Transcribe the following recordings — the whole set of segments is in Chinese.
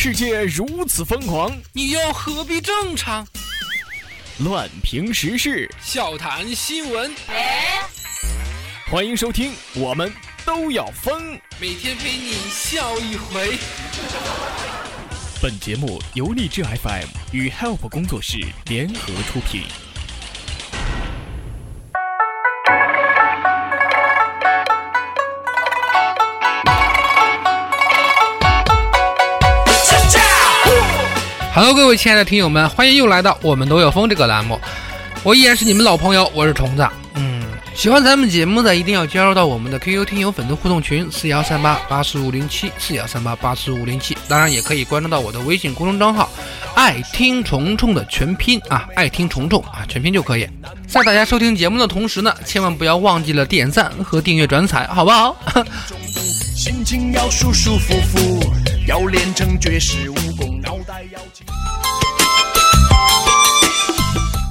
世界如此疯狂，你又何必正常？乱评时事，笑谈新闻，欢迎收听，我们都要疯。每天陪你笑一回。本节目由励志 FM 与 Help 工作室联合出品。Hello，各位亲爱的听友们，欢迎又来到我们都有风这个栏目。我依然是你们老朋友，我是虫子。嗯，喜欢咱们节目的一定要加入到我们的 QQ 听友粉丝互动群四幺三八八四五零七四幺三八八四五零七。当然也可以关注到我的微信公众账号“爱听虫虫”的全拼啊，爱听虫虫啊，全拼就可以。在大家收听节目的同时呢，千万不要忘记了点赞和订阅转采，好不好？心情要舒舒服服，要练成绝世武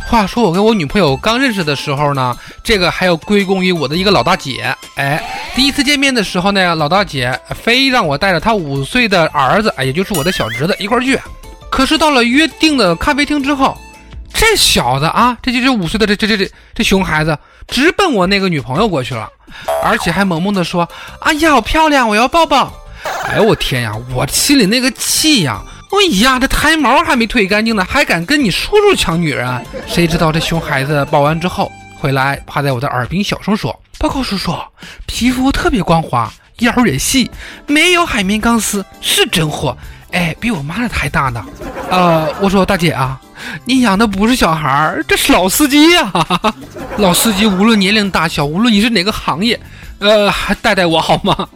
话说我跟我女朋友刚认识的时候呢，这个还要归功于我的一个老大姐。哎，第一次见面的时候呢，老大姐非让我带着她五岁的儿子，哎，也就是我的小侄子一块去。可是到了约定的咖啡厅之后，这小子啊，这就是五岁的这这这这这熊孩子，直奔我那个女朋友过去了，而且还萌萌的说：“哎呀，好漂亮，我要抱抱。”哎呦我天呀，我心里那个气呀！哎呀，这胎毛还没褪干净呢，还敢跟你叔叔抢女人？谁知道这熊孩子抱完之后回来，趴在我的耳边小声说：“报告叔叔，皮肤特别光滑，腰也细，没有海绵钢丝，是真货。哎，比我妈的还大呢。”呃，我说大姐啊，你养的不是小孩，这是老司机呀！老司机无论年龄大小，无论你是哪个行业，呃，还带带我好吗？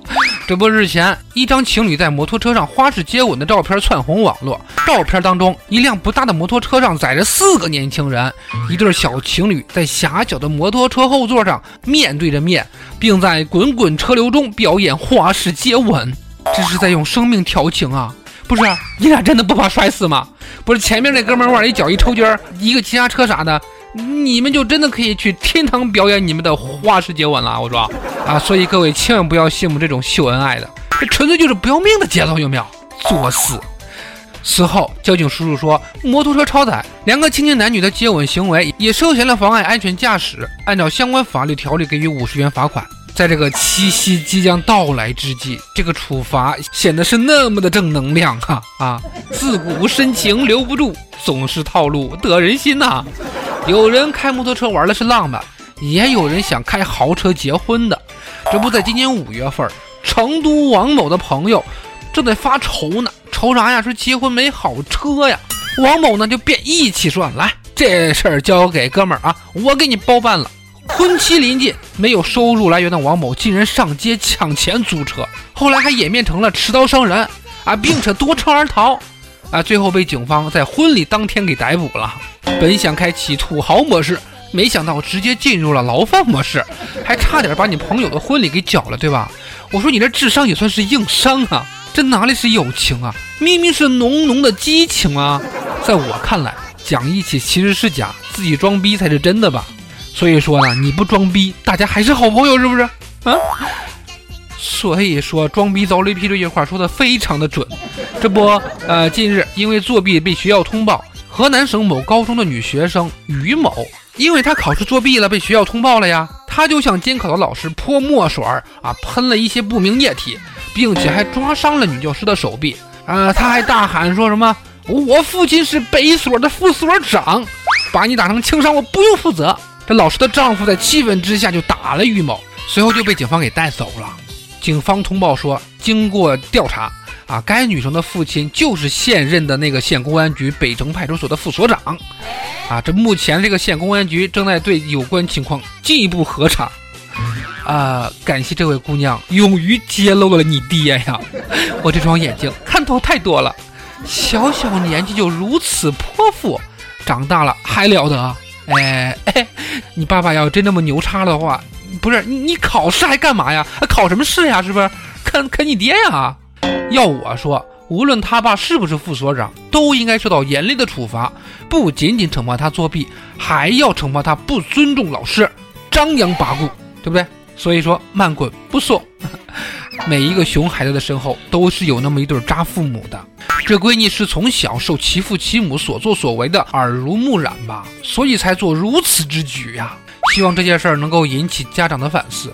这不，日前一张情侣在摩托车上花式接吻的照片窜红网络。照片当中，一辆不大的摩托车上载着四个年轻人，一对小情侣在狭小的摩托车后座上面对着面，并在滚滚车流中表演花式接吻。这是在用生命调情啊！不是，你俩真的不怕摔死吗？不是，前面那哥们儿往一脚一抽筋儿，一个急刹车啥的。你们就真的可以去天堂表演你们的花式接吻了，我说啊，所以各位千万不要羡慕这种秀恩爱的，这纯粹就是不要命的节奏，有没有？作死！此后，交警叔叔说，摩托车超载，两个青年男女的接吻行为也涉嫌了妨碍安全驾驶，按照相关法律条例给予五十元罚款。在这个七夕即将到来之际，这个处罚显得是那么的正能量哈 啊！自古深情留不住，总是套路得人心呐。有人开摩托车玩的是浪漫，也有人想开豪车结婚的。这不在今年五月份，成都王某的朋友正在发愁呢，愁啥呀？说结婚没好车呀。王某呢就变义气说：“来，这事儿交给哥们儿啊，我给你包办了。”婚期临近，没有收入来源的王某竟然上街抢钱租车，后来还演变成了持刀伤人啊，并且夺车而逃啊，最后被警方在婚礼当天给逮捕了。本想开启土豪模式，没想到直接进入了牢饭模式，还差点把你朋友的婚礼给搅了，对吧？我说你这智商也算是硬伤啊，这哪里是友情啊，明明是浓浓的激情啊！在我看来，讲义气其实是假，自己装逼才是真的吧？所以说呢，你不装逼，大家还是好朋友，是不是？啊？所以说，装逼遭雷劈这句话说的非常的准。这不，呃，近日因为作弊被学校通报，河南省某高中的女学生于某，因为她考试作弊了，被学校通报了呀，她就向监考的老师泼墨水儿啊，喷了一些不明液体，并且还抓伤了女教师的手臂。啊，她还大喊说什么：“我父亲是北所的副所长，把你打成轻伤，我不用负责。”这老师的丈夫在气愤之下就打了于某，随后就被警方给带走了。警方通报说，经过调查，啊，该女生的父亲就是现任的那个县公安局北城派出所的副所长。啊，这目前这个县公安局正在对有关情况进一步核查。啊，感谢这位姑娘勇于揭露了你爹呀！我这双眼睛看透太多了，小小年纪就如此泼妇，长大了还了得？哎哎，你爸爸要真那么牛叉的话，不是你你考试还干嘛呀？考什么试呀？是不是坑坑你爹呀？要我说，无论他爸是不是副所长，都应该受到严厉的处罚，不仅仅惩罚他作弊，还要惩罚他不尊重老师，张扬跋扈，对不对？所以说，慢滚不送。每一个熊孩子的身后都是有那么一对渣父母的，这闺女是从小受其父其母所作所为的耳濡目染吧，所以才做如此之举呀。希望这件事儿能够引起家长的反思。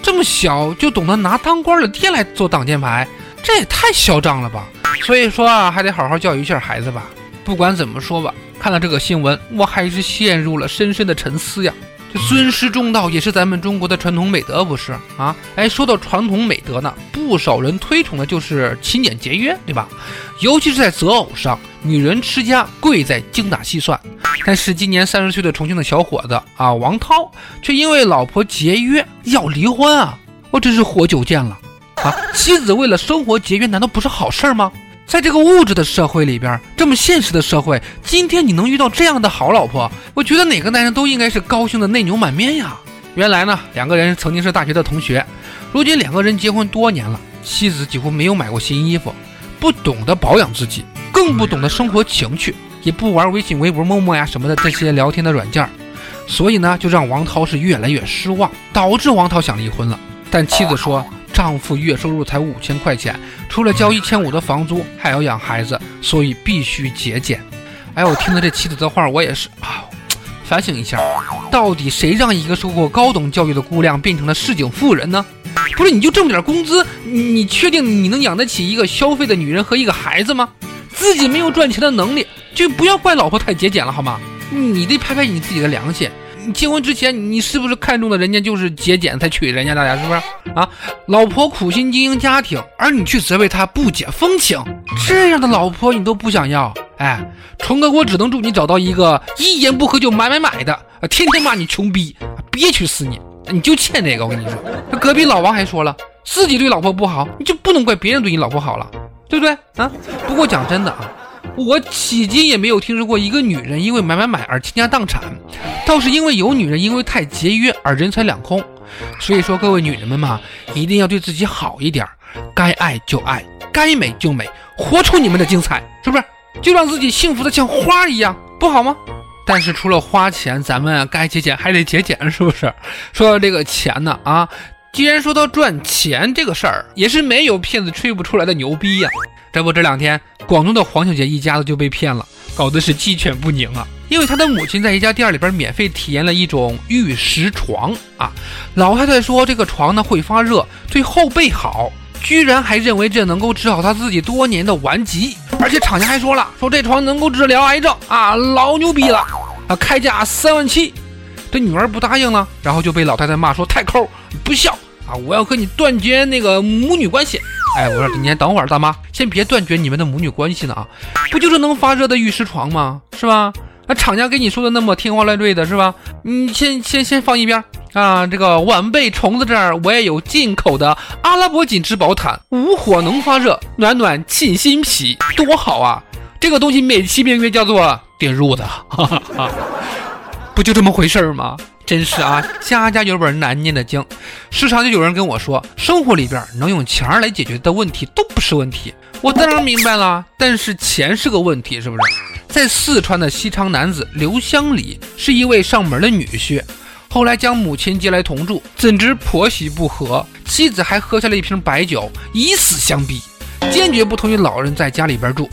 这么小就懂得拿当官的爹来做挡箭牌，这也太嚣张了吧！所以说啊，还得好好教育一下孩子吧。不管怎么说吧，看到这个新闻，我还是陷入了深深的沉思呀。这尊师重道也是咱们中国的传统美德，不是啊？哎，说到传统美德呢，不少人推崇的就是勤俭节约，对吧？尤其是在择偶上，女人持家贵在精打细算。但是今年三十岁的重庆的小伙子啊，王涛却因为老婆节约要离婚啊！我真是活久见了啊！妻子为了生活节约，难道不是好事吗？在这个物质的社会里边，这么现实的社会，今天你能遇到这样的好老婆，我觉得哪个男人都应该是高兴的内牛满面呀！原来呢，两个人曾经是大学的同学，如今两个人结婚多年了，妻子几乎没有买过新衣服，不懂得保养自己，更不懂得生活情趣，也不玩微信、微博、陌陌呀什么的这些聊天的软件，所以呢，就让王涛是越来越失望，导致王涛想离婚了。但妻子说。丈夫月收入才五千块钱，除了交一千五的房租，还要养孩子，所以必须节俭。哎，我听了这妻子的话，我也是啊，反省一下，到底谁让一个受过高等教育的姑娘变成了市井妇人呢？不是，你就这么点工资，你确定你能养得起一个消费的女人和一个孩子吗？自己没有赚钱的能力，就不要怪老婆太节俭了，好吗？你得拍拍你自己的良心。你结婚之前，你是不是看中的人家就是节俭才娶人家？大家是不是啊？老婆苦心经营家庭，而你去责备她不解风情，这样的老婆你都不想要？哎，虫哥，我只能祝你找到一个一言不合就买买买的，天天骂你穷逼，憋屈死你！你就欠这个，我跟你说。隔壁老王还说了，自己对老婆不好，你就不能怪别人对你老婆好了，对不对啊？不过讲真的啊。我迄今也没有听说过一个女人因为买买买而倾家荡产，倒是因为有女人因为太节约而人财两空。所以说，各位女人们嘛，一定要对自己好一点，该爱就爱，该美就美，活出你们的精彩，是不是？就让自己幸福的像花一样，不好吗？但是除了花钱，咱们该节俭还得节俭，是不是？说到这个钱呢，啊，既然说到赚钱这个事儿，也是没有骗子吹不出来的牛逼呀。这不，这两天广东的黄小姐一家子就被骗了，搞得是鸡犬不宁啊！因为她的母亲在一家店里边免费体验了一种玉石床啊，老太太说这个床呢会发热，对后背好，居然还认为这能够治好她自己多年的顽疾，而且厂家还说了，说这床能够治疗癌症啊，老牛逼了啊！开价三万七，这女儿不答应呢，然后就被老太太骂说太抠，不孝啊！我要和你断绝那个母女关系。哎，我说你先等会儿，大妈，先别断绝你们的母女关系呢啊！不就是能发热的玉石床吗？是吧？那厂家给你说的那么天花乱坠的，是吧？你先先先放一边啊！这个晚辈虫子这儿我也有进口的阿拉伯锦织宝毯，无火能发热，暖暖沁心脾，多好啊！这个东西美其名曰叫做电褥子，哈哈哈，就这么回事儿吗？真是啊，家家有本难念的经。时常就有人跟我说，生活里边能用钱来解决的问题都不是问题。我当然明白了，但是钱是个问题，是不是？在四川的西昌男子刘乡里是一位上门的女婿，后来将母亲接来同住，怎知婆媳不和，妻子还喝下了一瓶白酒，以死相逼，坚决不同意老人在家里边住。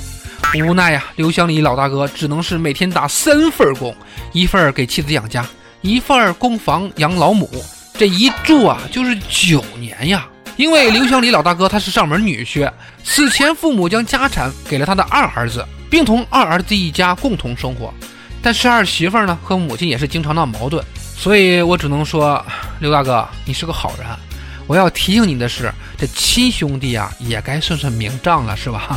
无奈呀，刘乡里老大哥只能是每天打三份工，一份给妻子养家。一份供房养老母，这一住啊就是九年呀。因为刘乡里老大哥他是上门女婿，此前父母将家产给了他的二儿子，并同二儿子一家共同生活。但是二媳妇呢和母亲也是经常闹矛盾，所以我只能说，刘大哥你是个好人。我要提醒你的是，这亲兄弟啊也该算算明账了，是吧？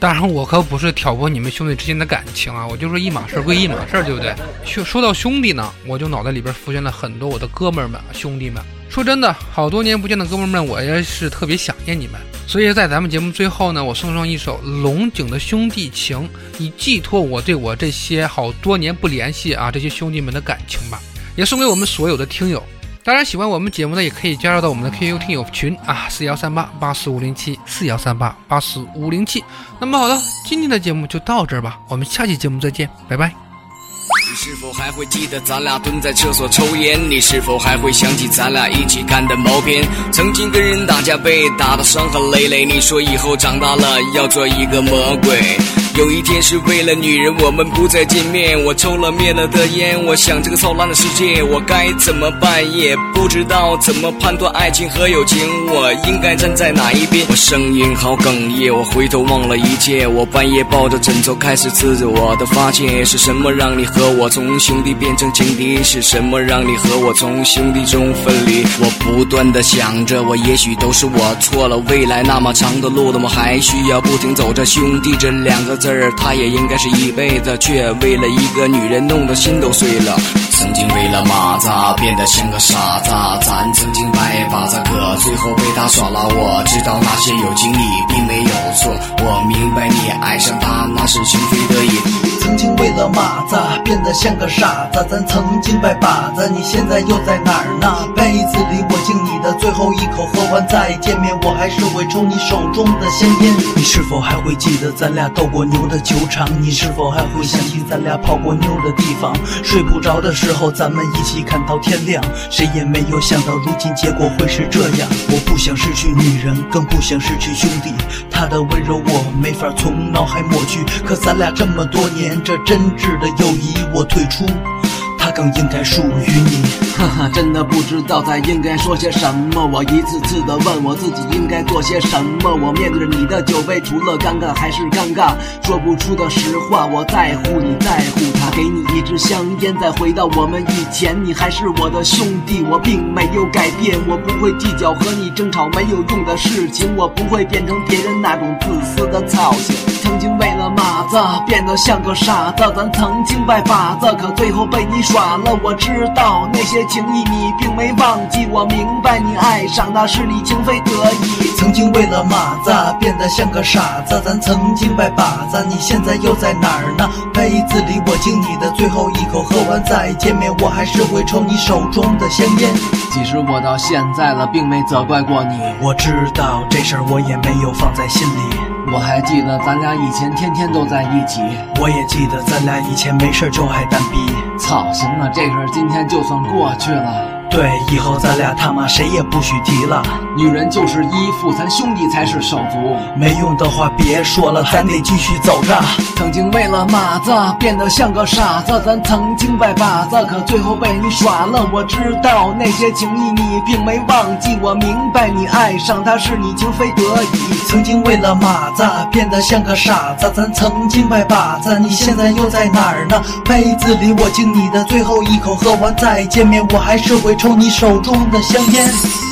当然，我可不是挑拨你们兄弟之间的感情啊，我就说一码事归一码事，对不对？说说到兄弟呢，我就脑袋里边浮现了很多我的哥们儿们、兄弟们。说真的，好多年不见的哥们儿们，我也是特别想念你们。所以在咱们节目最后呢，我送上一首龙井的《兄弟情》，以寄托我对我这些好多年不联系啊这些兄弟们的感情吧，也送给我们所有的听友。当然，喜欢我们节目的，也可以加入到我们的 QQ 听友群啊，四幺三八八四五零七，四幺三八八四五零七。那么好了，今天的节目就到这儿吧，我们下期节目再见，拜拜。你是否还会记得咱俩蹲在厕所抽烟？你是否还会想起咱俩一起看的毛片？曾经跟人打架被打得伤痕累累，你说以后长大了要做一个魔鬼。有一天是为了女人，我们不再见面。我抽了灭了的烟，我想这个操烂的世界，我该怎么办？也不知道怎么判断爱情和友情，我应该站在哪一边？我声音好哽咽，我回头望了一切，我半夜抱着枕头开始自我的发泄。是什么让你和我从兄弟变成情敌？是什么让你和我从兄弟中分离？我不断的想着，我也许都是我错了。未来那么长的路，我们还需要不停走着。兄弟这两个字儿，他也应该是一辈子，却为了一个女人弄得心都碎了。曾经为了马子变得像个傻子，咱曾经拜把子，可最后被他耍了。我知道那些友情你并没有错，我明白你爱上他那是情非得已。曾经为了马子变得像个傻子，咱曾经拜把子，你现在又在哪儿呢？杯子里我敬你的最后一口，喝完再见面，我还是会抽你手中的香烟。你是否还会记得咱俩斗过牛的球场？你是否还会想起咱俩泡过妞的地方？睡不着的时候，咱们一起看到天亮。谁也没有想到，如今结果会是这样。我不想失去女人，更不想失去兄弟，她的温柔我没法从脑海抹去。可咱俩这么多年，这真挚的友谊，我退出，它更应该属于你。哈哈，真的不知道再应该说些什么。我一次次的问我自己应该做些什么。我面对着你的酒杯，除了尴尬还是尴尬，说不出的实话。我在乎你，在乎他，给你一支香烟，再回到我们以前，你还是我的兄弟，我并没有改变，我不会计较和你争吵没有用的事情，我不会变成别人那种自私的操心。曾经为了子变得像个傻子，咱曾经拜把子，可最后被你耍了。我知道那些情谊你并没忘记，我明白你爱上那是你情非得已。曾经为了马子变得像个傻子，咱曾经拜把子，你现在又在哪儿呢？杯子里我敬你的最后一口，喝完再见面，我还是会抽你手中的香烟。其实我到现在了，并没责怪过你。我知道这事儿我也没有放在心里，我还记得咱俩以前天天都在在一起。我也记得咱俩以前没事就爱单逼。操，行了，这事儿今天就算过去了。对，以后咱俩他妈谁也不许提了。女人就是依附，咱兄弟才是手足。没用的话别说了，咱得继续走着。曾经为了马子变得像个傻子，咱曾经拜把子，可最后被你耍了。我知道那些情谊你并没忘记，我明白你爱上他是你情非得已。曾经为了马子变得像个傻子，咱曾经拜把子，你现在又在哪儿呢？杯子里我敬你的最后一口，喝完再见面，我还是会抽你手中的香烟。